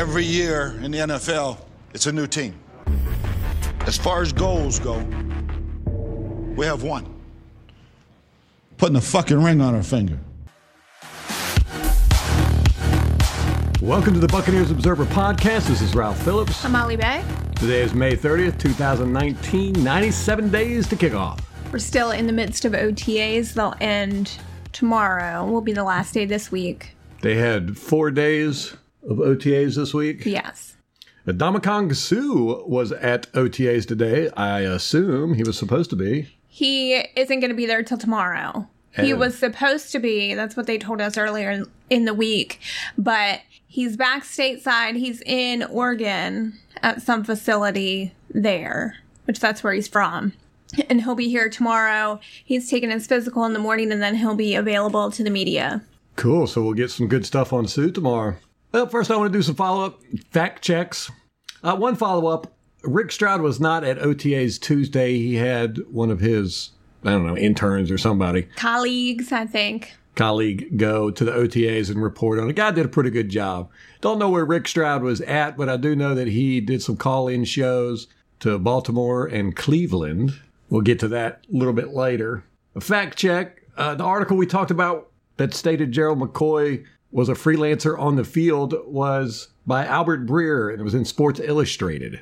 Every year in the NFL, it's a new team. As far as goals go, we have one. Putting a fucking ring on our finger. Welcome to the Buccaneers Observer Podcast. This is Ralph Phillips. I'm Molly Bay. Today is May 30th, 2019. 97 days to kick off. We're still in the midst of OTAs. They'll end tomorrow. Will be the last day this week. They had four days of OTAs this week. Yes. Ndamukong Suh was at OTAs today. I assume he was supposed to be. He isn't going to be there till tomorrow. He Oh. was supposed to be. That's what they told us earlier in the week. But he's back stateside. He's in Oregon at some facility there, which that's where he's from. And he'll be here tomorrow. He's taking his physical in the morning and then he'll be available to the media. Cool. So we'll get some good stuff on Suh tomorrow. Well, first I want to do some follow up fact checks. Uh, one follow up Rick Stroud was not at OTAs Tuesday. He had one of his, I don't know, interns or somebody, Colleagues, I think. colleague go to the OTAs and report on it. Guy did a pretty good job. Don't know where Rick Stroud was at, but I do know that he did some call in shows to Baltimore and Cleveland. We'll get to that a little bit later. A fact check uh, the article we talked about that stated Gerald McCoy was a freelancer on the field was by Albert Breer and it was in Sports Illustrated.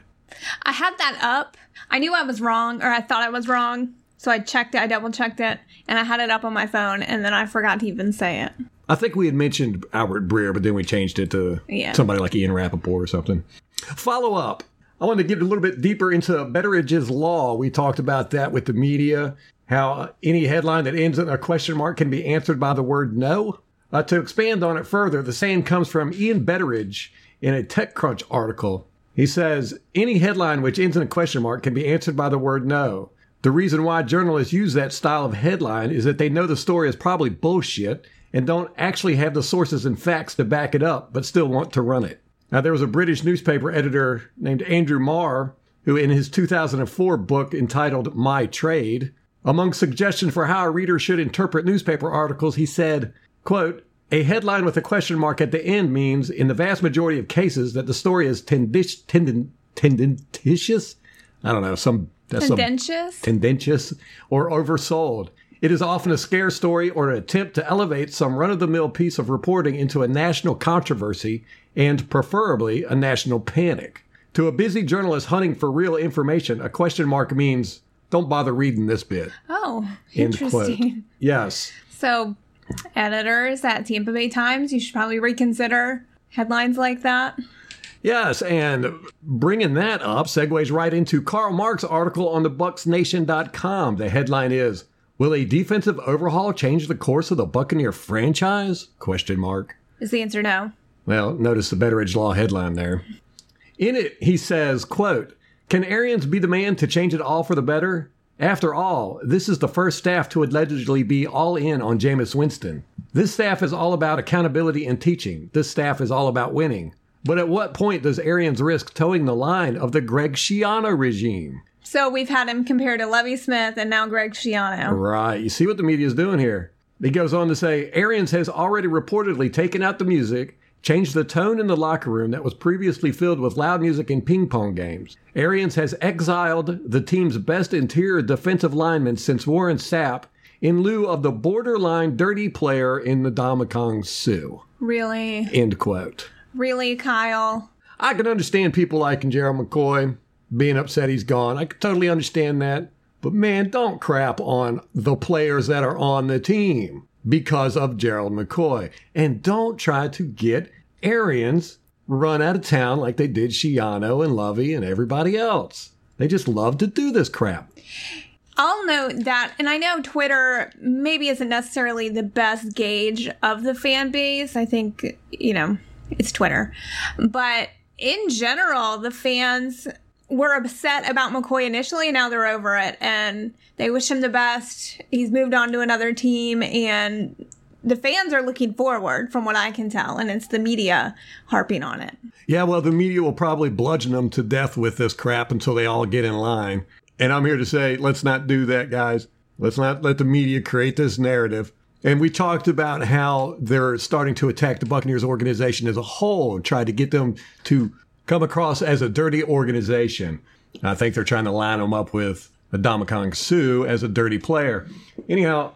I had that up. I knew I was wrong, or I thought I was wrong. So I checked it, I double checked it, and I had it up on my phone, and then I forgot to even say it. I think we had mentioned Albert Breer, but then we changed it to Yeah. somebody like Ian Rapoport or something. Follow up. I want to get a little bit deeper into Betteridge's Law. We talked about that with the media, how any headline that ends in a question mark can be answered by the word no. Uh, to expand on it further, the saying comes from Ian Betteridge in a TechCrunch article. He says, any headline which ends in a question mark can be answered by the word no. The reason why journalists use that style of headline is that they know the story is probably bullshit and don't actually have the sources and facts to back it up, but still want to run it. Now, there was a British newspaper editor named Andrew Marr who, in his 2004 book entitled My Trade, among suggestions for how a reader should interpret newspaper articles, he said, quote, a headline with a question mark at the end means, in the vast majority of cases, that the story is tendish, tendin, tendentious. I don't know, some that's some Tendentious? tendentious or oversold. It is often a scare story or an attempt to elevate some run of the mill piece of reporting into a national controversy and preferably a national panic. To a busy journalist hunting for real information, a question mark means don't bother reading this bit. oh, interesting. Yes. So, editors at Tampa Bay Times, you should probably reconsider headlines like that. Yes, and bringing that up segues right into Karl Marx' article on the BucsNation.com. The headline is Will a defensive overhaul change the course of the Buccaneer franchise? Question mark. Is the answer no? Well, notice the Betteridge Law headline there. In it, he says, quote, Can Arians be the man to change it all for the better? After all, this is the first staff to allegedly be all in on Jameis Winston. This staff is all about accountability and teaching. This staff is all about winning. But at what point does Arians risk toeing the line of the Greg Schiano regime? So we've had him compared to Lovie Smith and now Greg Schiano. Right. You see what the media is doing here. He goes on to say Arians has already reportedly taken out the music, changed the tone in the locker room that was previously filled with loud music and ping pong games. Arians has exiled the team's best interior defensive lineman since Warren Sapp in lieu of the borderline dirty player in the Ndamukong Suh. Really? End quote. Really, Kyle? I can understand people like Gerald McCoy being upset he's gone. I can totally understand that. But man, don't crap on the players that are on the team because of Gerald McCoy. And don't try to get Arians run out of town like they did Schiano and Lovie and everybody else. They just love to do this crap. I'll note that, and I know Twitter maybe isn't necessarily the best gauge of the fan base. I think, you know, it's Twitter. But in general, the fans were upset about McCoy initially, now they're over it. And they wish him the best. He's moved on to another team, and the fans are looking forward, from what I can tell. And it's the media harping on it. Yeah, well, the media will probably bludgeon them to death with this crap until they all get in line. And I'm here to say, let's not do that, guys. Let's not let the media create this narrative. And we talked about how they're starting to attack the Buccaneers organization as a whole and try to get them to come across as a dirty organization. I think they're trying to line them up with Ndamukong Suh as a dirty player. Anyhow,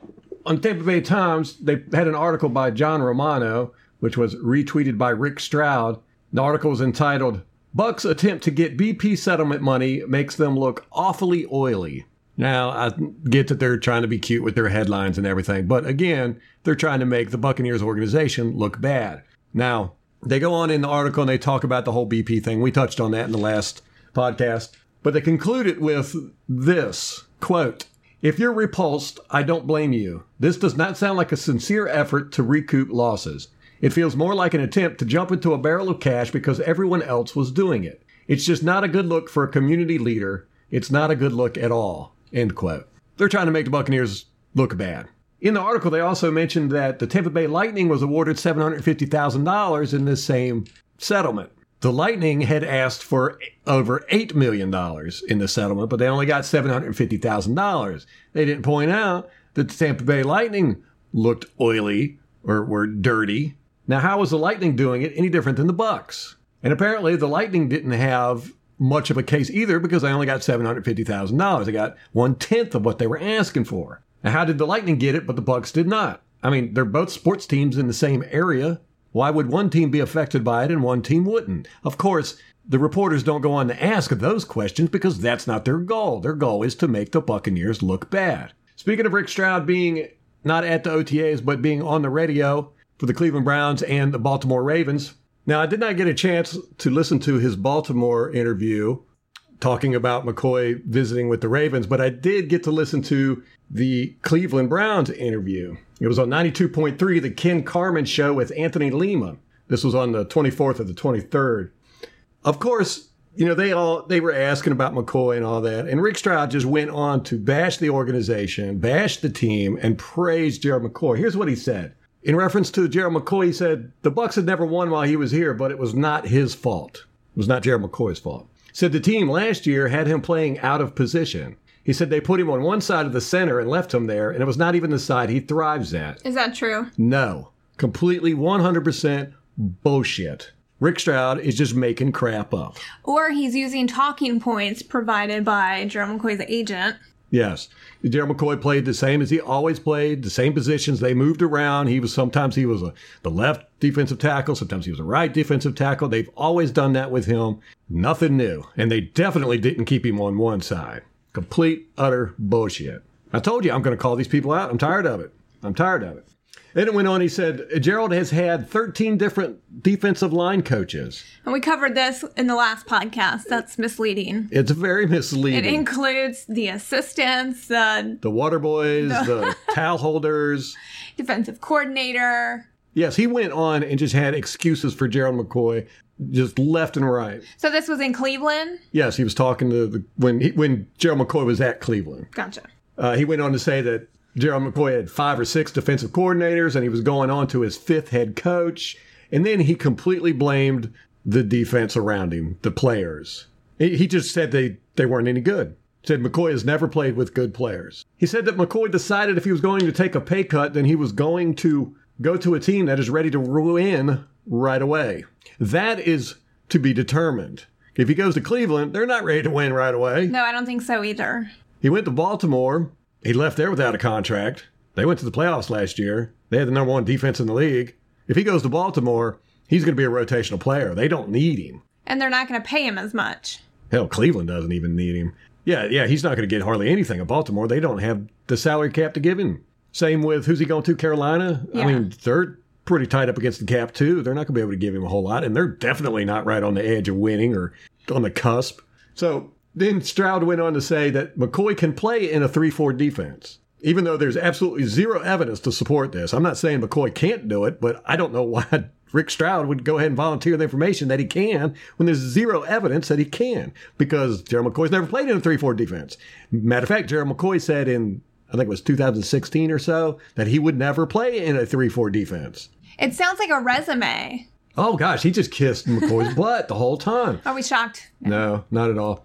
on Tampa Bay Times, they had an article by John Romano, which was retweeted by Rick Stroud. The article was entitled, Bucs attempt to get BP settlement money makes them look awfully oily. Now, I get that they're trying to be cute with their headlines and everything, but again, they're trying to make the Buccaneers organization look bad. Now, they go on in the article and they talk about the whole BP thing. We touched on that in the last podcast, but they conclude it with this quote, if you're repulsed, I don't blame you. This does not sound like a sincere effort to recoup losses. It feels more like an attempt to jump into a barrel of cash because everyone else was doing it. It's just not a good look for a community leader. It's not a good look at all. End quote. They're trying to make the Buccaneers look bad. In the article, they also mentioned that the Tampa Bay Lightning was awarded $750,000 in this same settlement. The Lightning had asked for over $8 million in the settlement, but they only got $750,000. They didn't point out that the Tampa Bay Lightning looked oily or were dirty. Now, how was the Lightning doing it any different than the Bucs? And apparently, the Lightning didn't have much of a case either because they only got $750,000. They got one tenth of what they were asking for. Now, how did the Lightning get it, but the Bucs did not? I mean, they're both sports teams in the same area. Why would one team be affected by it and one team wouldn't? Of course, the reporters don't go on to ask those questions because that's not their goal. Their goal is to make the Buccaneers look bad. Speaking of Rick Stroud being not at the OTAs, but being on the radio for the Cleveland Browns and the Baltimore Ravens. Now, I did not get a chance to listen to his Baltimore interview talking about McCoy visiting with the Ravens, but I did get to listen to the Cleveland Browns interview. It was on 92.3, the Ken Carman show with Anthony Lima. This was on the 24th of the 23rd. Of course, you know, they all they were asking about McCoy and all that. And Rick Stroud just went on to bash the organization, bash the team, and praise Gerald McCoy. Here's what he said. In reference to Gerald McCoy, he said the Bucs had never won while he was here, but it was not his fault. It was not Gerald McCoy's fault. Said the team last year had him playing out of position. He said they put him on one side of the center and left him there, and it was not even the side he thrives at. Is that true? No. Completely 100% bullshit. Rick Stroud is just making crap up. Or he's using talking points provided by Gerald McCoy's agent. Yes. Gerald McCoy played the same as he always played, the same positions. They moved around. He was sometimes he was a, the left defensive tackle, sometimes he was a right defensive tackle. They've always done that with him. Nothing new. And they definitely didn't keep him on one side. Complete, utter bullshit. I told you I'm going to call these people out. I'm tired of it. I'm tired of it. Then it went on. He said Gerald has had 13 different defensive line coaches. And we covered this in the last podcast. That's misleading. It's very misleading. It includes the assistants, the the water boys, the towel holders, defensive coordinator. Yes, he went on and just had excuses for Gerald McCoy, just left and right. So this was in Cleveland. Yes, he was talking to the when he, when Gerald McCoy was at Cleveland. Gotcha. Uh, he went on to say that Gerald McCoy had five or six defensive coordinators, and he was going on to his fifth head coach. And then he completely blamed the defense around him, the players. He just said they, they weren't any good. Said McCoy has never played with good players. He said that McCoy decided if he was going to take a pay cut, then he was going to go to a team that is ready to win right away. That is to be determined. If he goes to Cleveland, they're not ready to win right away. No, I don't think so either. He went to Baltimore. He left there without a contract. They went to the playoffs last year. They had the number one defense in the league. If he goes to Baltimore, he's going to be a rotational player. They don't need him. And they're not going to pay him as much. Hell, Cleveland doesn't even need him. Yeah, yeah, he's not going to get hardly anything at Baltimore. They don't have the salary cap to give him. Same with who's he going to? Carolina. Yeah. I mean, they're pretty tight up against the cap too. They're not going to be able to give him a whole lot, and they're definitely not right on the edge of winning or on the cusp. So then Stroud went on to say that McCoy can play in a 3 4 defense, even though there's absolutely zero evidence to support this. I'm not saying McCoy can't do it, but I don't know why Rick Stroud would go ahead and volunteer the information that he can when there's zero evidence that he can, because Gerald McCoy's never played in a 3 4 defense. Matter of fact, Gerald McCoy said in, I think it was 2016 or so, that he would never play in a 3 4 defense. It sounds like a resume. Oh gosh, he just kissed McCoy's butt the whole time. Are we shocked? No, not at all.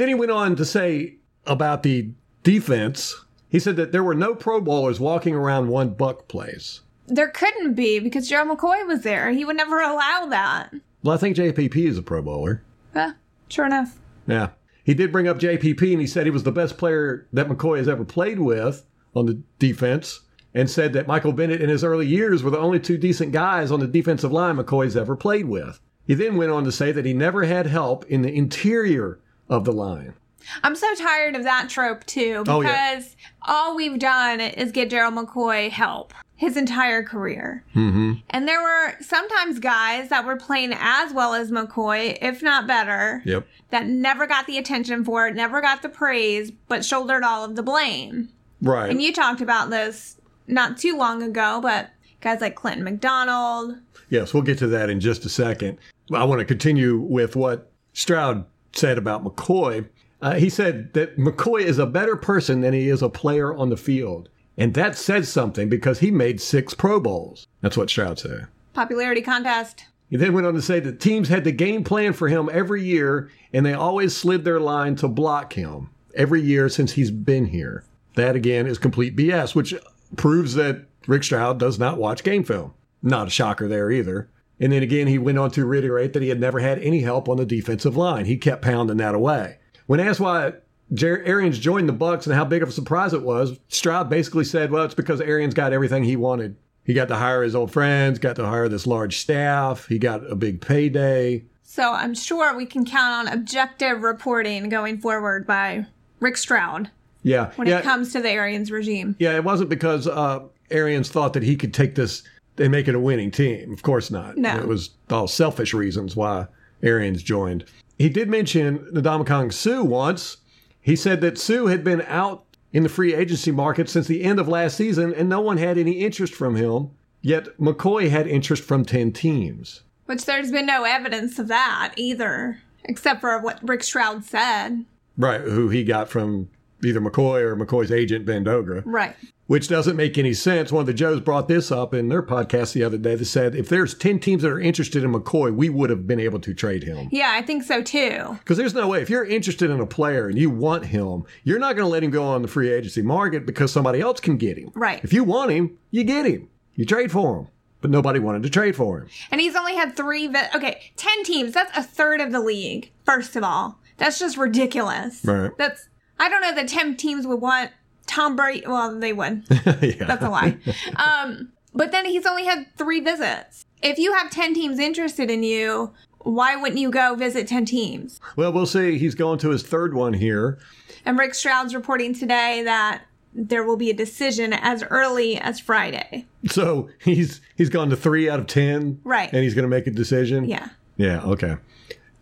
Then he went on to say about the defense He said that there were no Pro Bowlers walking around one Buc place. There couldn't be because Gerald McCoy was there. He would never allow that. Well, I think JPP is a Pro Bowler. Huh, sure enough. Yeah. He did bring up JPP and he said he was the best player that McCoy has ever played with on the defense and said that Michael Bennett in his early years were the only two decent guys on the defensive line McCoy's ever played with. He then went on to say that he never had help in the interior of the line. I'm so tired of that trope too because Oh, yeah. all we've done is get Gerald McCoy help his entire career. Mm-hmm. And there were sometimes guys that were playing as well as McCoy, if not better, Yep. that never got the attention for it, never got the praise, but shouldered all of the blame. Right. And you talked about this not too long ago, but guys like Clinton McDonald. Yes, we'll get to that in just a second. I want to continue with what Stroud said about McCoy. Uh, he said that McCoy is a better person than he is a player on the field. And that says something because he made six Pro Bowls. That's what Stroud said. Popularity contest. He then went on to say that teams had the game plan for him every year, and they always slid their line to block him every year since he's been here. That again is complete BS, which proves that Rick Stroud does not watch game film. Not a shocker there either. And then again, he went on to reiterate that he had never had any help on the defensive line. He kept pounding that away. When asked why Jer- Arians joined the Bucs and how big of a surprise it was, Stroud basically said, "Well, it's because Arians got everything he wanted. He got to hire his old friends, got to hire this large staff, he got a big payday." So I'm sure we can count on objective reporting going forward by Rick Stroud Yeah, when yeah, it comes to the Arians regime. yeah. It wasn't because uh, Arians thought that he could take this and make it a winning team. Of course not. No. it was all selfish reasons why Arians joined. He did mention Ndamukong Suh once. He said that Suh had been out in the free agency market since the end of last season, and no one had any interest from him. Yet McCoy had interest from ten teams. Which there's been no evidence of that either, except for what Rick Stroud said. Right, who he got from either McCoy or McCoy's agent Ben Dogra. Right. Which doesn't make any sense. One of the Joes brought this up in their podcast the other day. They said if there's 10 teams that are interested in McCoy, we would have been able to trade him. Yeah, I think so too. Because there's no way, if you're interested in a player and you want him, you're not going to let him go on the free agency market because somebody else can get him. Right. If you want him, you get him. You trade for him. But nobody wanted to trade for him. And he's only had three. Vi- okay, ten teams. That's a third of the league. First of all, that's just ridiculous. Right. That's. I don't know that ten teams would want Tom Brady. Well, they would. yeah. That's a lie. um, but then he's only had three visits. If you have ten teams interested in you, why wouldn't you go visit ten teams? Well, we'll see. He's going to his third one here. And Rick Stroud's reporting today that there will be a decision as early as Friday. So he's he's gone to three out of 10. Right. And he's going to make a decision. Yeah. Yeah, okay.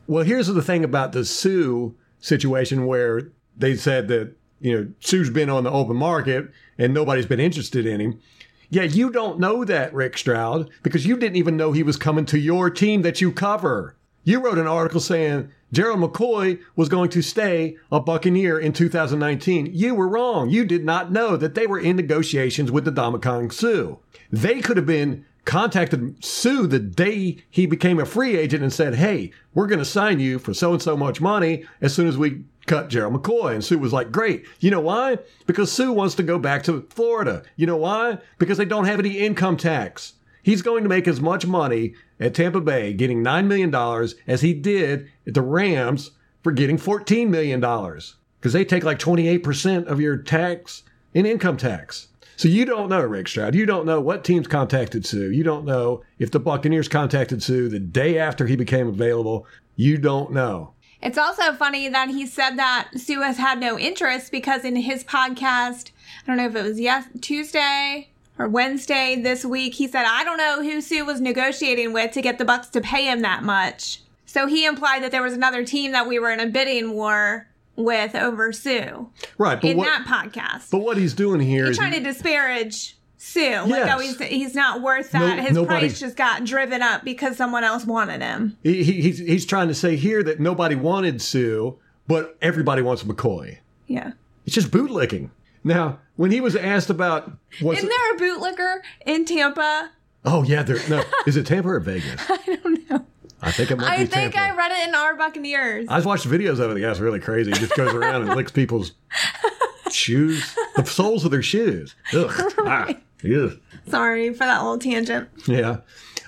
Well, here's the thing about the Suh situation where they said that, you know, Suh's been on the open market and nobody's been interested in him. Yeah, you don't know that, Rick Stroud, because you didn't even know he was coming to your team that you cover. You wrote an article saying Gerald McCoy was going to stay a Buccaneer in 2019. You were wrong. You did not know that they were in negotiations with the Ndamukong Suh. They could have been contacted Suh the day he became a free agent and said, Hey, we're going to sign you for so and so much money as soon as we cut Gerald McCoy. And Suh was like, Great. You know why? Because Suh wants to go back to Florida. You know why? Because they don't have any income tax. He's going to make as much money at Tampa Bay getting $9 million as he did at the Rams for getting $14 million because they take like 28% of your tax in income tax. So you don't know, Rick Stroud. You don't know what teams contacted Suh. You don't know if the Buccaneers contacted Suh the day after he became available. You don't know. It's also funny that he said that Suh has had no interest because in his podcast, I don't know if it was yes Tuesday or Wednesday this week, he said, I don't know who Suh was negotiating with to get the Bucs to pay him that much. So he implied that there was another team that we were in a bidding war with over Suh Right. But in what, that podcast. but what he's doing here He's is trying to disparage Suh. Like, oh, he's, he's not worth that. No- His nobody- price just got driven up because someone else wanted him. he, he- he's, he's trying to say here that nobody wanted Suh, but everybody wants McCoy. Yeah. It's just bootlicking. Now, when he was asked about what's Isn't there a bootlicker in Tampa? oh yeah, there no is it Tampa or Vegas? I don't know. I think it might I be think Tampa. I read it in our Buccaneers. I just watched videos of it. The guy's really crazy. He just goes around and licks people's shoes, the soles of their shoes. Ugh. ah, ugh. Sorry for that little tangent. Yeah.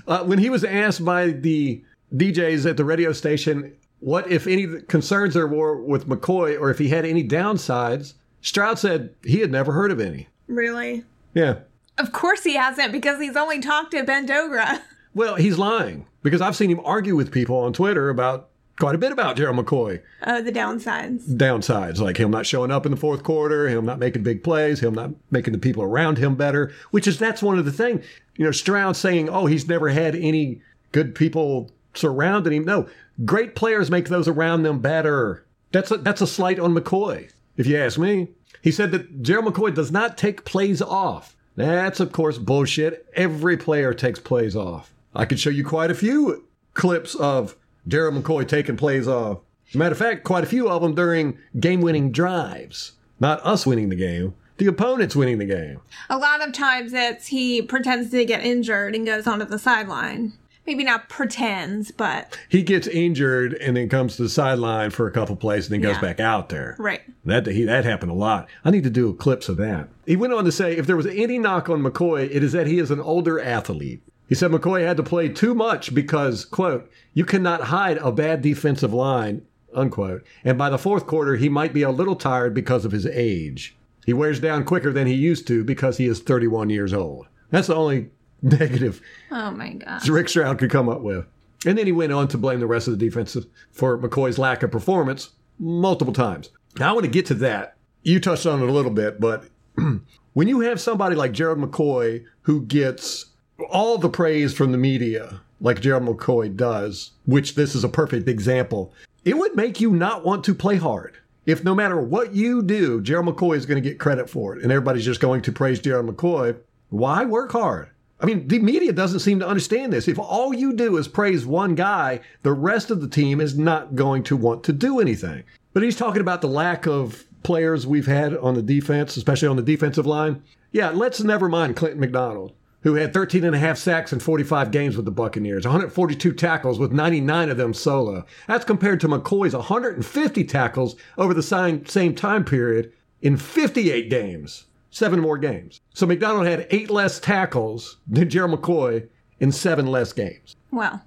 Uh, when he was asked by the DJs at the radio station what, if any, concerns there were with McCoy or if he had any downsides, Stroud said he had never heard of any. Really? Yeah. Of course he hasn't because he's only talked to Ben Dogra. Well, he's lying because I've seen him argue with people on Twitter about quite a bit about Gerald McCoy. Oh, the downsides. Downsides, like him not showing up in the fourth quarter, him not making big plays, him not making the people around him better, which is that's one of the things. You know, Stroud saying, oh, he's never had any good people surrounding him. No, great players make those around them better. That's a, that's a slight on McCoy, if you ask me. He said that Gerald McCoy does not take plays off. That's, of course, bullshit. Every player takes plays off. I could show you quite a few clips of Gerald McCoy taking plays off. Matter of fact, quite a few of them during game winning drives. Not us winning the game, the opponent's winning the game. A lot of times it's he pretends to get injured and goes onto the sideline. Maybe not pretends, but He gets injured and then comes to the sideline for a couple plays and then goes Yeah. back out there. right. That he, that happened a lot. I need to do clips of that. He went on to say, if there was any knock on McCoy, it is that he is an older athlete. He said McCoy had to play too much because, quote, you cannot hide a bad defensive line, unquote. And by the fourth quarter, he might be a little tired because of his age. He wears down quicker than he used to because he is 31 years old. That's the only negative Oh my god. Rick Stroud could come up with. And then he went on to blame the rest of the defense for McCoy's lack of performance multiple times. Now, I want to get to that. You touched on it a little bit, but when you have somebody like Gerald McCoy who gets all the praise from the media, like Gerald McCoy does, which this is a perfect example, it would make you not want to play hard. If no matter what you do, Gerald McCoy is going to get credit for it, and everybody's just going to praise Gerald McCoy, why work hard? I mean, the media doesn't seem to understand this. If all you do is praise one guy, the rest of the team is not going to want to do anything. But he's talking about the lack of players we've had on the defense, especially on the defensive line. Yeah, let's never mind Clinton McDonald, who had 13 and a half sacks in 45 games with the Buccaneers, 142 tackles with 99 of them solo. That's compared to McCoy's 150 tackles over the same, time period in 58 games, seven more games. So McDonald had eight less tackles than Gerald McCoy in seven less games. Well,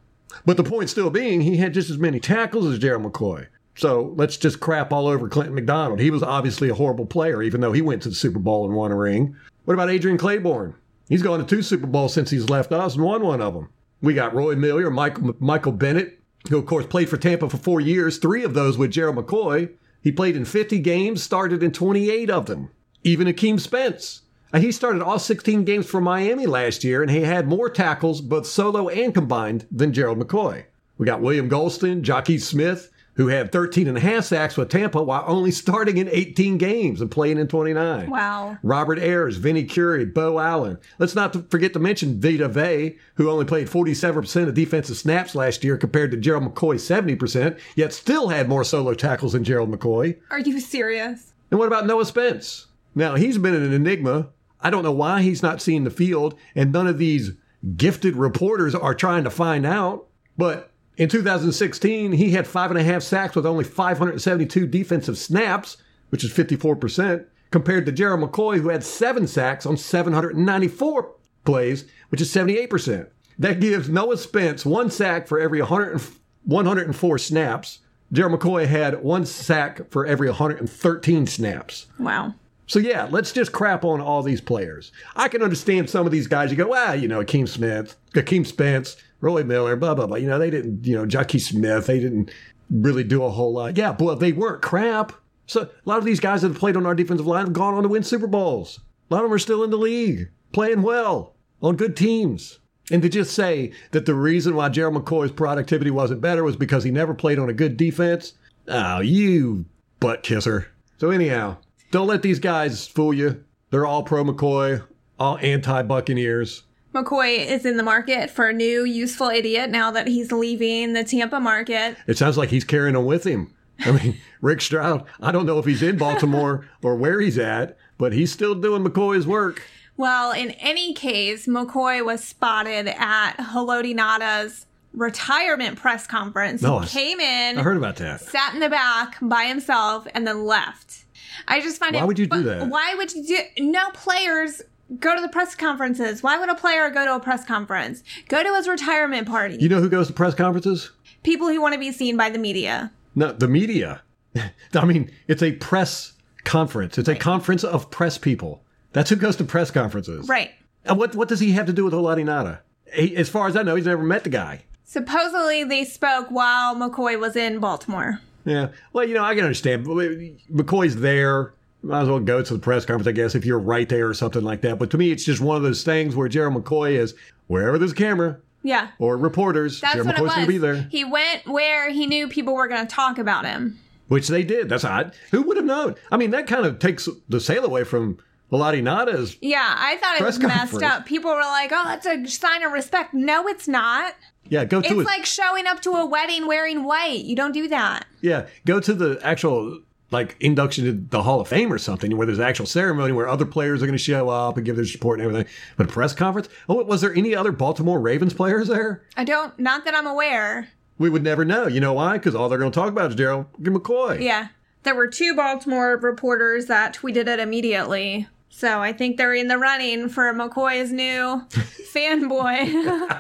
But the point still being, he had just as many tackles as Gerald McCoy. So let's just crap all over Clinton McDonald. He was obviously a horrible player, even though he went to the Super Bowl and won a ring. What about Adrian Claiborne? He's gone to two Super Bowls since he's left us and won one of them. We got Roy Miller, Michael, Michael Bennett, who of course played for Tampa for four years, three of those with Gerald McCoy. He played in 50 games, started in 28 of them. Even Akeem Spence. Uh, He started all 16 games for Miami last year, and he had more tackles, both solo and combined, than Gerald McCoy. We got William Gholston, Jacquies Smith, who had 13 and a half sacks with Tampa while only starting in 18 games and playing in 29. wow. Robert Ayers, Vinnie Curry, Beau Allen. Let's not forget to mention Vita Vea, who only played 47% of defensive snaps last year compared to Gerald McCoy's 70%, yet still had more solo tackles than Gerald McCoy. Are you serious? And what about Noah Spence? Now, he's been an enigma. I don't know why he's not seeing the field, and none of these gifted reporters are trying to find out. But in 2016, he had five and a half sacks with only 572 defensive snaps, which is 54%, compared to Gerald McCoy, who had seven sacks on 794 plays, which is 78%. That gives Noah Spence one sack for every 100, 104 snaps. Gerald McCoy had one sack for every 113 snaps. Wow. So yeah, let's just crap on all these players. I can understand some of these guys. You go, well, you know, Akeem Smith, Akeem Spence, Roy Miller, blah blah blah. You know, they didn't, you know, Jacquies Smith, they didn't really do a whole lot. Yeah, but they weren't crap. So a lot of these guys that have played on our defensive line have gone on to win Super Bowls. A lot of them are still in the league, playing well on good teams. And to just say that the reason why Gerald McCoy's productivity wasn't better was because he never played on a good defense, oh, you butt kisser. So anyhow, don't let these guys fool you. They're all pro McCoy, all anti Buccaneers. McCoy is in the market for a new useful idiot now that he's leaving the Tampa market. It sounds like he's carrying them with him. I mean, Rick Stroud, I don't know if he's in Baltimore or where he's at, but he's still doing McCoy's work. Well, in any case, McCoy was spotted at Haloti Ngata's retirement press conference. No, he I- came in, I heard about that. sat in the back by himself, and then left. I just find Why it. Why would you do that? Why would you do? No players go to the press conferences. Why would a player go to a press conference? Go to his retirement party. You know who goes to press conferences? People who want to be seen by the media. No, the media. I mean, it's a press conference. It's a conference of press people. That's who goes to press conferences. Right. And what what does he have to do with Haloti Ngata? He, as far as I know, he's never met the guy. Supposedly they spoke while McCoy was in Baltimore. Yeah. Well, you know, I can understand. McCoy's there. Might as well go to the press conference, I guess, if you're right there or something like that. But to me, it's just one of those things where Gerald McCoy is wherever there's a camera Yeah. or reporters, That's Gerald what McCoy's going to be there, He went where he knew people were going to talk about him. which they did. That's odd. Who would have known? I mean, that kind of takes the sail away from Haloti Ngata's. Yeah, I thought it was messed up. People were like, "Oh, that's a sign of respect." No, it's not. Yeah, go to It's like showing up to a wedding wearing white. You don't do that. yeah, go to the actual like induction to the Hall of Fame or something, where there's an actual ceremony where other players are going to show up and give their support and everything. But a press conference? Oh, was there any other Baltimore Ravens players there? I don't. Not that I'm aware. We would never know. You know why? Because all they're going to talk about is Gerald McCoy. Yeah, there were two Baltimore reporters that tweeted it immediately. So I think they're in the running for McCoy's new fanboy.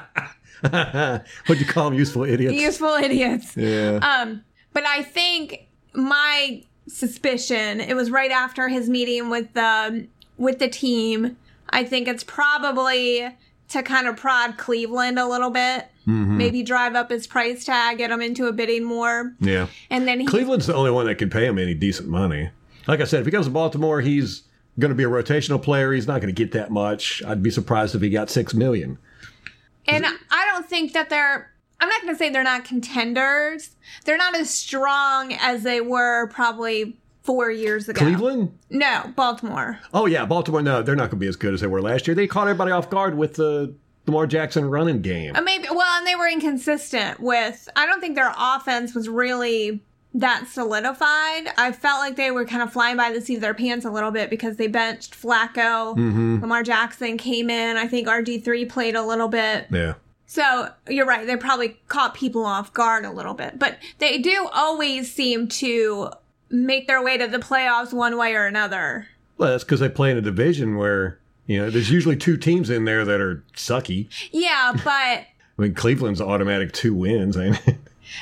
What'd you call them? Useful idiots. Useful idiots. yeah. Um, but I think my suspicion it was right after his meeting with the with the team. I think it's probably to kind of prod Cleveland a little bit, Mm-hmm. maybe drive up his price tag, get him into a bidding war, yeah. and then he, Cleveland's the only one that can pay him any decent money. Like I said, if he goes to Baltimore, he's going to be a rotational player. He's not going to get that much. I'd be surprised if he got six million. and I don't think that they're. I'm not going to say they're not contenders. They're not as strong as they were probably four years ago. Cleveland? No, Baltimore. Oh yeah, Baltimore. No, they're not going to be as good as they were last year. They caught everybody off guard with the Lamar Jackson running game. Uh, Maybe well, and they were inconsistent with. I don't think their offense was really that solidified. I felt like they were kind of flying by the seat of their pants a little bit because they benched Flacco. Lamar Jackson came in. I think RG three played a little bit. yeah. So you're right. They probably caught people off guard a little bit, but they do always seem to make their way to the playoffs one way or another. Well, that's because they play in a division where you know there's usually two teams in there that are sucky. Yeah, but I mean, Cleveland's automatic two wins, ain't it?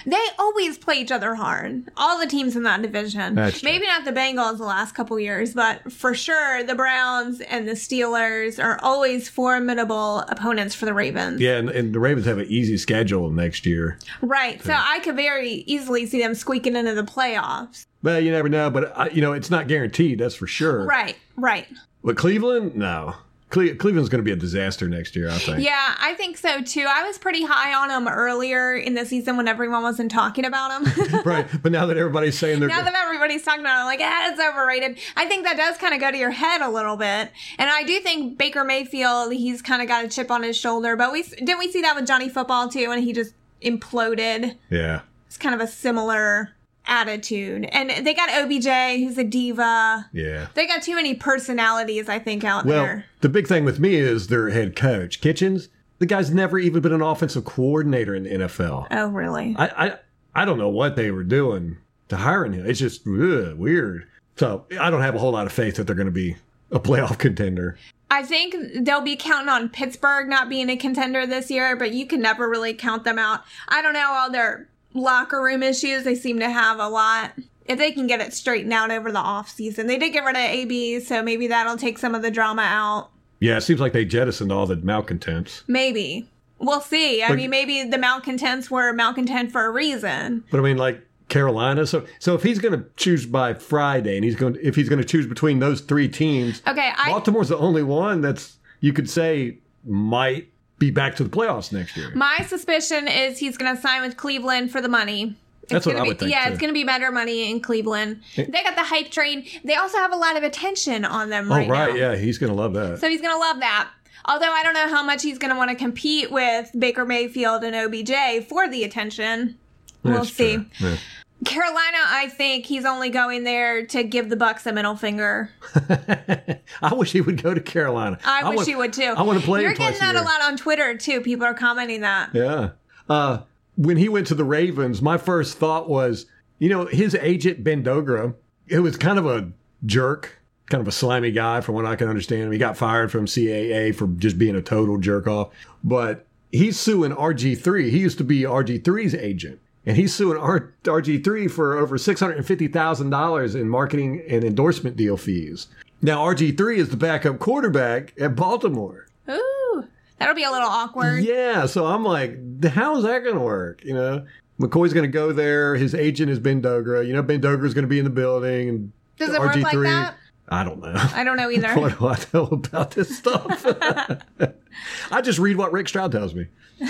They always play each other hard. All the teams in that division. Maybe not the Bengals the last couple years, but for sure the Browns and the Steelers are always formidable opponents for the Ravens. Yeah, and, and the Ravens have an easy schedule next year. Right. So I could very easily see them squeaking into the playoffs. Well, you never know, but uh, you know it's not guaranteed. That's for sure. Right. Right. But Cleveland, no. Cle- Cleveland's going to be a disaster next year. I think. Yeah, I think so too. I was pretty high on them earlier in the season when everyone wasn't talking about them. right. But now that everybody's saying they're now that everybody's talking about I'm like, ah, it's overrated. I think that does kind of go to your head a little bit. And I do think Baker Mayfield, he's kind of got a chip on his shoulder. But we didn't we see that with Johnny Football too, and he just imploded. yeah. It's kind of a similar attitude. And they got OBJ, who's a diva. Yeah. They got too many personalities, I think, out Well, there. the big thing with me is their head coach, Kitchens. The guy's never even been an offensive coordinator in the NFL. Oh, really? I, I, I don't know what they were doing to hiring him. It's just ugh, weird. So I don't have a whole lot of faith that they're going to be a playoff contender. I think they'll be counting on Pittsburgh not being a contender this year, but you can never really count them out. I don't know all their locker room issues they seem to have a lot. If they can get it straightened out over the off season, they did get rid of AB, so maybe that'll take some of the drama out. Yeah, it seems like they jettisoned all the malcontents. Maybe we'll see. I mean, maybe the malcontents were malcontent for a reason. But I mean, like Carolina. So, so if he's going to choose by Friday, and he's going, if he's going to choose between those three teams, Okay, I Baltimore's the only one that's you could say might be back to the playoffs next year. my suspicion is he's going to sign with Cleveland for the money. It's That's what gonna I be, would think, Yeah, too. it's going to be better money in Cleveland. They got the hype train. They also have a lot of attention on them right, oh, right, right, now. yeah, he's going to love that. So he's going to love that. Although I don't know how much he's going to want to compete with Baker Mayfield and OBJ for the attention. We'll see. Yeah. Carolina, I think he's only going there to give the Bucs a middle finger. I wish he would go to Carolina. I, wish want- he would too. I want to play You're getting that a a lot on Twitter too. People are commenting that. Yeah. Uh, when he went to the Ravens, my first thought was, you know, his agent Ben Dogra, it was kind of a jerk, kind of a slimy guy from what I can understand. He got fired from CAA for just being a total jerk off. But he's suing RG3. He used to be RG3's agent. And he's suing R- RG3 for over $650,000 in marketing and endorsement deal fees. Now, RG3 is the backup quarterback at Baltimore. Ooh, that'll be a little awkward. Yeah, so I'm like, how is that going to work? You know, McCoy's going to go there. His agent is Ben Dogra. You know, Ben Dogra's going to be in the building. And Does it work like that? I don't know. I don't know either. what do I know about this stuff? I just read what Rick Stroud tells me.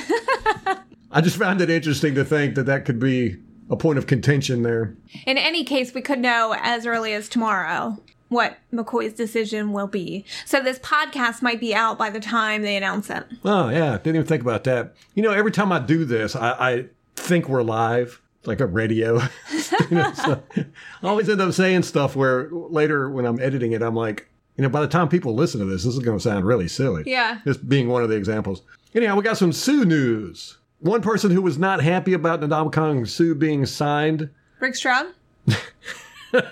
I just found it interesting to think that that could be a point of contention there. In any case, we could know as early as tomorrow what McCoy's decision will be. So this podcast might be out by the time they announce it. Oh yeah, didn't even think about that. You know, every time I do this, I, I think we're live, like a radio. you know, so I always end up saying stuff where later when I'm editing it, I'm like, you know, by the time people listen to this, this is going to sound really silly. Yeah. This being one of the examples. Anyhow, we got some Suh news. One person who was not happy about Ndamukong Suh being signed. Rick Stroud?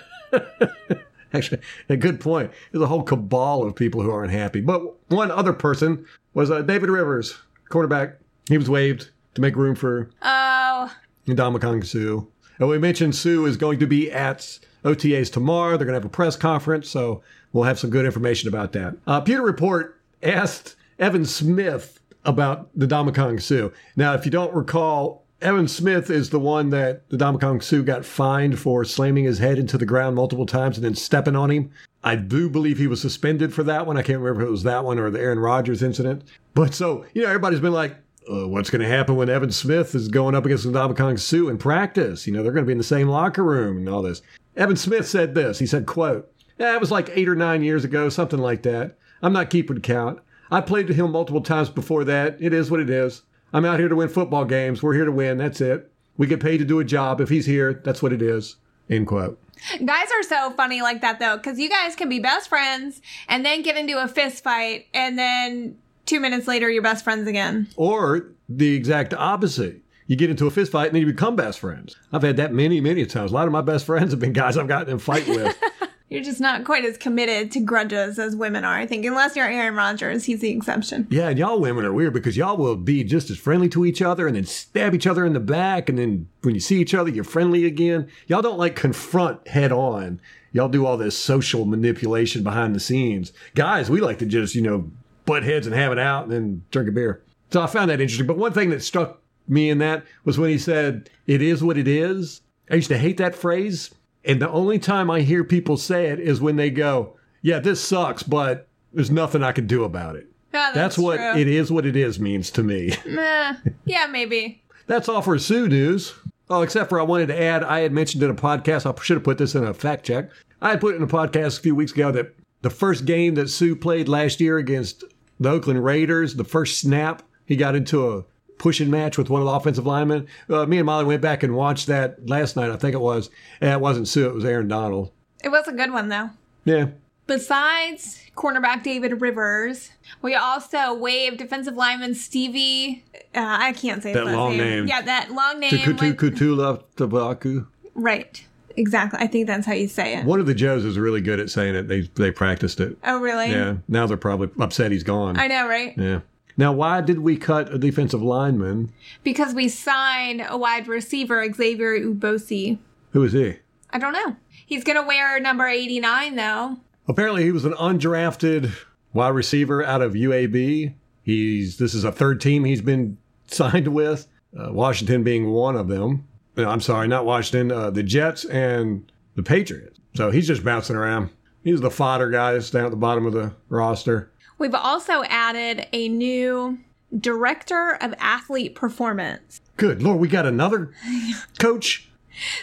Actually, a good point. There's a whole cabal of people who aren't happy. But one other person was uh, David Rivers, quarterback. He was waived to make room for Oh, Ndamukong Suh. And we mentioned Suh is going to be at OTAs tomorrow. They're going to have a press conference, so we'll have some good information about that. Uh, Pewter Report asked Evan Smith about the Ndamukong Suh. Now, if you don't recall, Evan Smith is the one that the Ndamukong Suh got fined for slamming his head into the ground multiple times and then stepping on him. I do believe he was suspended for that one. I can't remember if it was that one or the Aaron Rodgers incident. But so, you know, everybody's been like, uh, what's going to happen when Evan Smith is going up against the Ndamukong Suh in practice? You know, they're going to be in the same locker room and all this. Evan Smith said this. He said, quote, yeah, it was like eight or nine years ago, something like that. I'm not keeping count. I played with him multiple times before that. It is what it is. I'm out here to win football games. We're here to win. That's it. We get paid to do a job. If he's here, that's what it is. End quote. guys are so funny like that though, because you guys can be best friends and then get into a fist fight, and then two minutes later you're best friends again. Or the exact opposite. You get into a fist fight and then you become best friends. I've had that many, many times. A lot of my best friends have been guys I've gotten in fight with. You're just not quite as committed to grudges as women are, I think, unless you're Aaron Rodgers. He's the exception. Yeah, and y'all women are weird because y'all will be just as friendly to each other and then stab each other in the back. And then when you see each other, you're friendly again. Y'all don't like confront head on. Y'all do all this social manipulation behind the scenes. Guys, we like to just, you know, butt heads and have it out and then drink a beer. So I found that interesting. But one thing that struck me in that was when he said, it is what it is. I used to hate that phrase. And the only time I hear people say it is when they go, yeah, this sucks, but there's nothing I can do about it. Yeah, That's, what true. it is what it is means to me. Meh. yeah, maybe. That's all for Suh news. Oh, except for I wanted to add, I had mentioned in a podcast, I should have put this in a fact check. I had put it in a podcast a few weeks ago that the first game that Suh played last year against the Oakland Raiders, the first snap, he got into a pushing match with one of the offensive linemen. Uh, me and Molly went back and watched that last night, I think it was. And it wasn't Suh, it was Aaron Donald. It was a good one, though. Yeah. Besides cornerback David Rivers, we also waived defensive lineman Stevie. Uh, I can't say That long name. Yeah, that long name. Tukutu Kutula Tabaku. right. Exactly. I think that's how you say it. One of the Joes is really good at saying it. They they practiced it. Oh, really? Yeah. Now they're probably upset he's gone. I know, right? Yeah. Now, why did we cut a defensive lineman? Because we signed a wide receiver, Xavier Ubosi. Who is he? I don't know. He's going to wear number 89, though. Apparently, he was an undrafted wide receiver out of UAB. He's this is a third team he's been signed with. Uh, Washington being one of them. Uh, I'm sorry, not Washington. Uh, the Jets and the Patriots. So he's just bouncing around. He's the fodder guy that's down at the bottom of the roster. We've also added a new director of athlete performance. Good lord, we got another coach.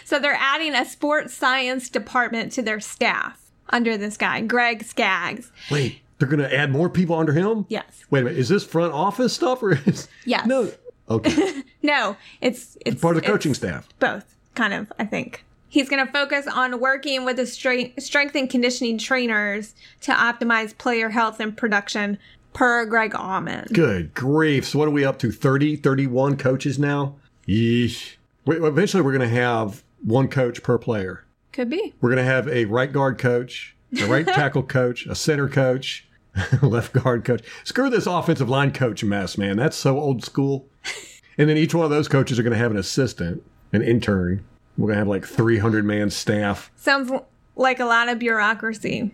So they're adding a sports science department to their staff under this guy, Greg Skaggs. Wait, they're going to add more people under him? Yes. Wait a minute, is this front office stuff or is Yes. no? Okay, No, it's it's part of the coaching staff. Both, kind of, I think. He's going to focus on working with the strength, strength and conditioning trainers to optimize player health and production per Greg Auman. Good grief! So what are we up to? 30, 31 coaches now. Yeesh. Eventually, we're going to have one coach per player. Could be. We're going to have a right guard coach, a right tackle coach, a center coach, left guard coach. Screw this offensive line coach mess, man. That's so old school. And then each one of those coaches are going to have an assistant, an intern. We're going to have like 300 man staff. Sounds like a lot of bureaucracy.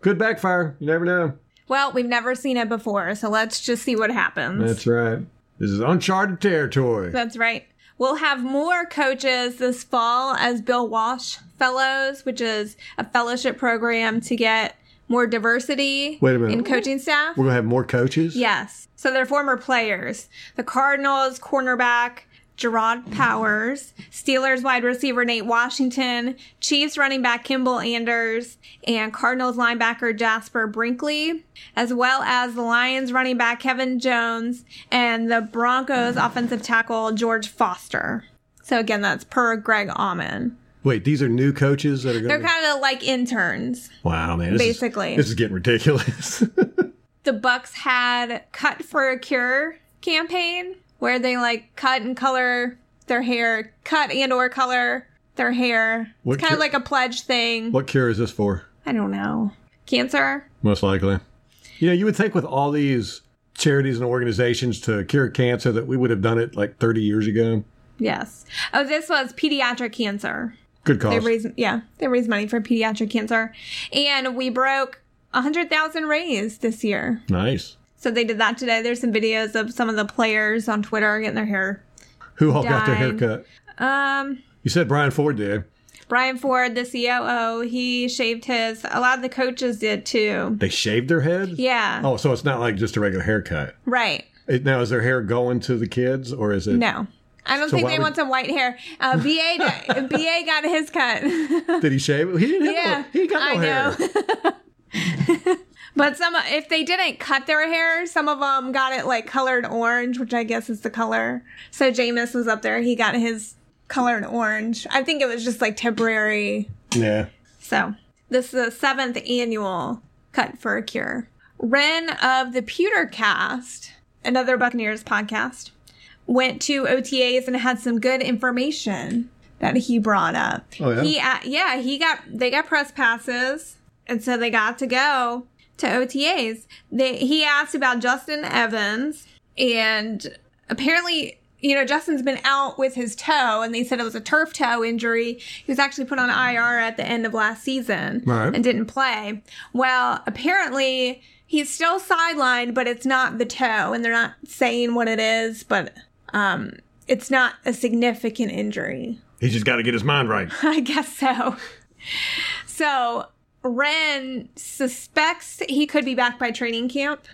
Could backfire. You never know. Well, we've never seen it before, so let's just see what happens. That's right. This is uncharted territory. That's right. We'll have more coaches this fall as Bill Walsh Fellows, which is a fellowship program to get more diversity Wait a minute. in coaching staff. We're going to have more coaches? Yes. So they're former players. The Cardinals cornerback Jerraud Powers, Steelers wide receiver Nate Washington, Chiefs running back Kimble Anders, and Cardinals linebacker Jasper Brinkley, as well as the Lions running back Kevin Jones and the Broncos offensive tackle George Foster. So again, that's per Greg Auman. Wait, these are new coaches that are going They're kind of like interns. Wow, man. This is- Basically. this is getting ridiculous. the Bucs had cut for a cure campaign where they like cut and color their hair, cut and or color their hair. What it's kind cure- of like a pledge thing. what cure is this for? I don't know. Cancer? Most likely. You know, you would think with all these charities and organizations to cure cancer that we would have done it like 30 years ago. Yes. Oh, this was pediatric cancer. Good They cause. raised yeah, they raised money for pediatric cancer. And we broke a hundred thousand raised this year. nice. So they did that today. There's some videos of some of the players on Twitter getting their hair. Who all got their haircut? Um, You said Brian Ford did. Brian Ford, the COO, he shaved his. A lot of the coaches did too. They shaved their heads? Yeah. Oh, so it's not like just a regular haircut. Right. It- Now, is their hair going to the kids or is it? No. I don't So think they would- want some white hair. Uh, BA, got- BA got his cut. Did he shave it? He didn't have yeah. no, he got no I hair. but some, if they didn't cut their hair, some of them got it like colored orange, which I guess is the color. So Jameis was up there. He got his colored orange. I think it was just like temporary Yeah. So, this is the seventh annual Cut for a Cure. Ren of the Pewter Cast, another Buccaneers podcast, went to OTAs and had some good information that he brought up. Oh, yeah? He, uh, yeah, he got, they got press passes, and so they got to go to OTAs. They, he asked about Justin Evans, and apparently, you know, Justin's been out with his toe, and they said it was a turf toe injury. He was actually put on IR at the end of last season Right. and didn't play. Well, apparently, he's still sidelined, but it's not the toe, and they're not saying what it is, but um, it's not a significant injury. He just got to get his mind right. I guess so. So, Ren suspects he could be back by training camp.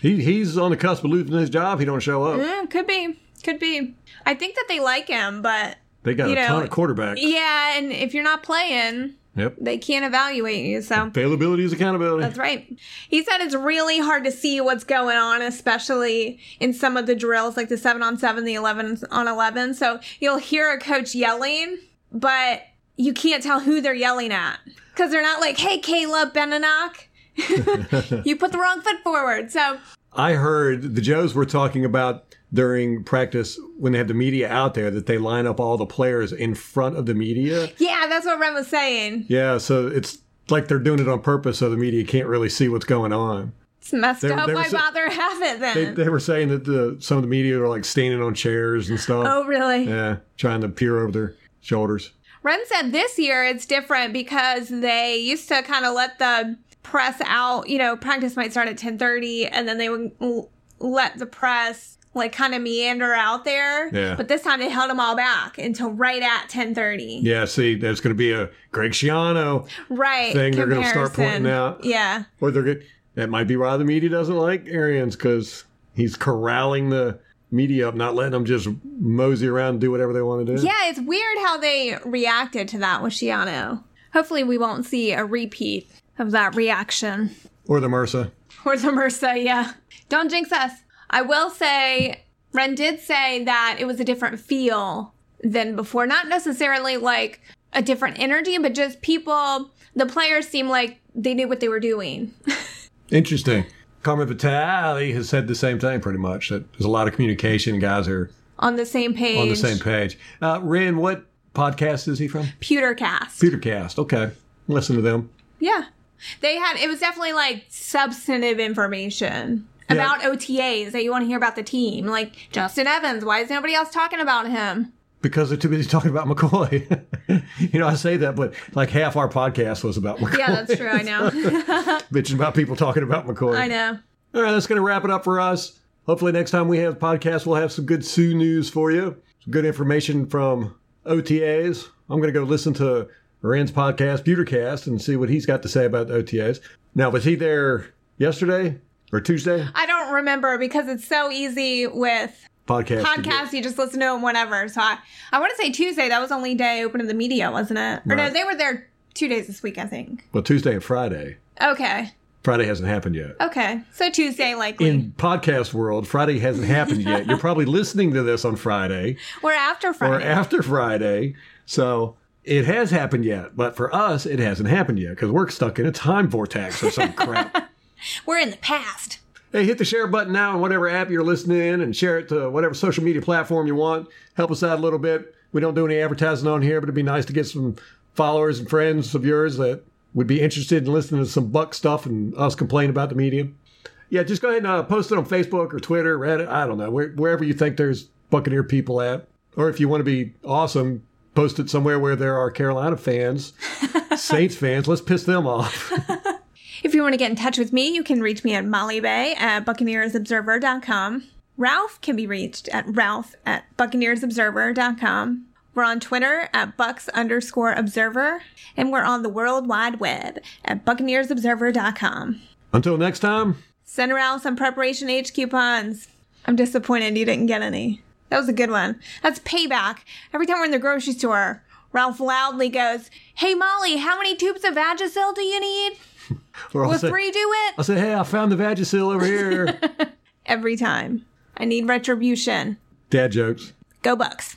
He, he's on the cusp of losing his job. He don't show up. Eh, could be. Could be. I think that they like him, but They got a know, ton of quarterbacks. yeah, and if you're not playing, Yep. they can't evaluate you. So Availability is accountability. that's right. He said it's really hard to see what's going on, especially in some of the drills, like the seven on seven, the eleven on eleven. So you'll hear a coach yelling, but you can't tell who they're yelling at because they're not like, "Hey, Caleb Benenoch." you put the wrong foot forward. So I heard the Joes were talking about during practice when they have the media out there that they line up all the players in front of the media. yeah, that's what Ren was saying. Yeah, so it's like they're doing it on purpose so the media can't really see what's going on. It's messed They- up. they Why bother have it They, then? they were saying that the some of the media are like standing on chairs and stuff. oh, really? Yeah, trying to peer over their shoulders. Ren said this year it's different because they used to kind of let the press out. You know, practice might start at ten thirty, and then they would l- let the press like kind of meander out there. Yeah. But this time they held them all back until right at ten thirty. Yeah, see, there's going to be a Greg Schiano, Right. Thing they're gonna start pointing out. Yeah. or they're good. That might be why the media doesn't like Arians because he's corralling the media up, not letting them just mosey around and do whatever they want to do. Yeah, it's weird how they reacted to that with Schiano. Hopefully, we won't see a repeat of that reaction. Or the MRSA. Or the MRSA, yeah. Don't jinx us. I will say, Ren did say that it was a different feel than before. Not necessarily like a different energy, but just people, the players seemed like they knew what they were doing. Interesting. Carmen Vitale has said the same thing pretty much. That there's a lot of communication. Guys are on the same page. on the same page. Uh, Ren, what podcast is he from? Pewtercast. Pewtercast. Okay. Listen to them. Yeah. They had it was definitely like substantive information Yeah. about OTAs that you want to hear about the team. Like Justin Evans, why is nobody else talking about him? Because they're too busy talking about McCoy. you know, I say that, but like half our podcast was about McCoy. Yeah, that's true. I know. Bitching about people talking about McCoy. I know. All right, that's going to wrap it up for us. Hopefully, next time we have a podcast, we'll have some good Suh news for you. Some good information from OTAs. I'm going to go listen to Rand's podcast, Pewtercast, and see what he's got to say about the OTAs. Now, was he there yesterday or Tuesday? I don't remember because it's so easy with Podcast. podcasts. You just listen to them whenever. So I, I want to say Tuesday. That was only day open to the media, wasn't it? Or no, they were there two days this week, I think. Well, Tuesday and Friday. Okay. Friday hasn't happened yet. Okay. So Tuesday, likely. In podcast world, Friday hasn't happened yet. You're probably listening to this on Friday. We're after or Friday. after Friday. So it has happened yet, but for us, it hasn't happened yet because we're stuck in a time vortex or some crap. we're in the past. Hey, hit the share button now on whatever app you're listening in and share it to whatever social media platform you want. Help us out a little bit. We don't do any advertising on here, but it'd be nice to get some followers and friends of yours that would be interested in listening to some Buc stuff and us complain about the media. Yeah, just go ahead and uh, post it on Facebook or Twitter, Reddit. I don't know, where, wherever you think there's Buccaneer people at. Or if you want to be awesome, post it somewhere where there are Carolina fans, Saints fans. Let's piss them off. If you want to get in touch with me, you can reach me at Molly Bay at BuccaneersObserver.com. Ralph can be reached at Ralph at BuccaneersObserver.com. We're on Twitter at Bucs underscore observer, and we're on the World Wide Web at BuccaneersObserver.com. Until next time, Send around some Preparation H coupons. I'm disappointed you didn't get any. That was a good one. That's payback. Every time we're in the grocery store, Ralph loudly goes, Hey Molly, how many tubes of Vagisil do you need? Or I'll Will say, three do it? I'll say, hey, I found the Vagisil over here. Every time. I need retribution. Dad jokes. Go Bucs.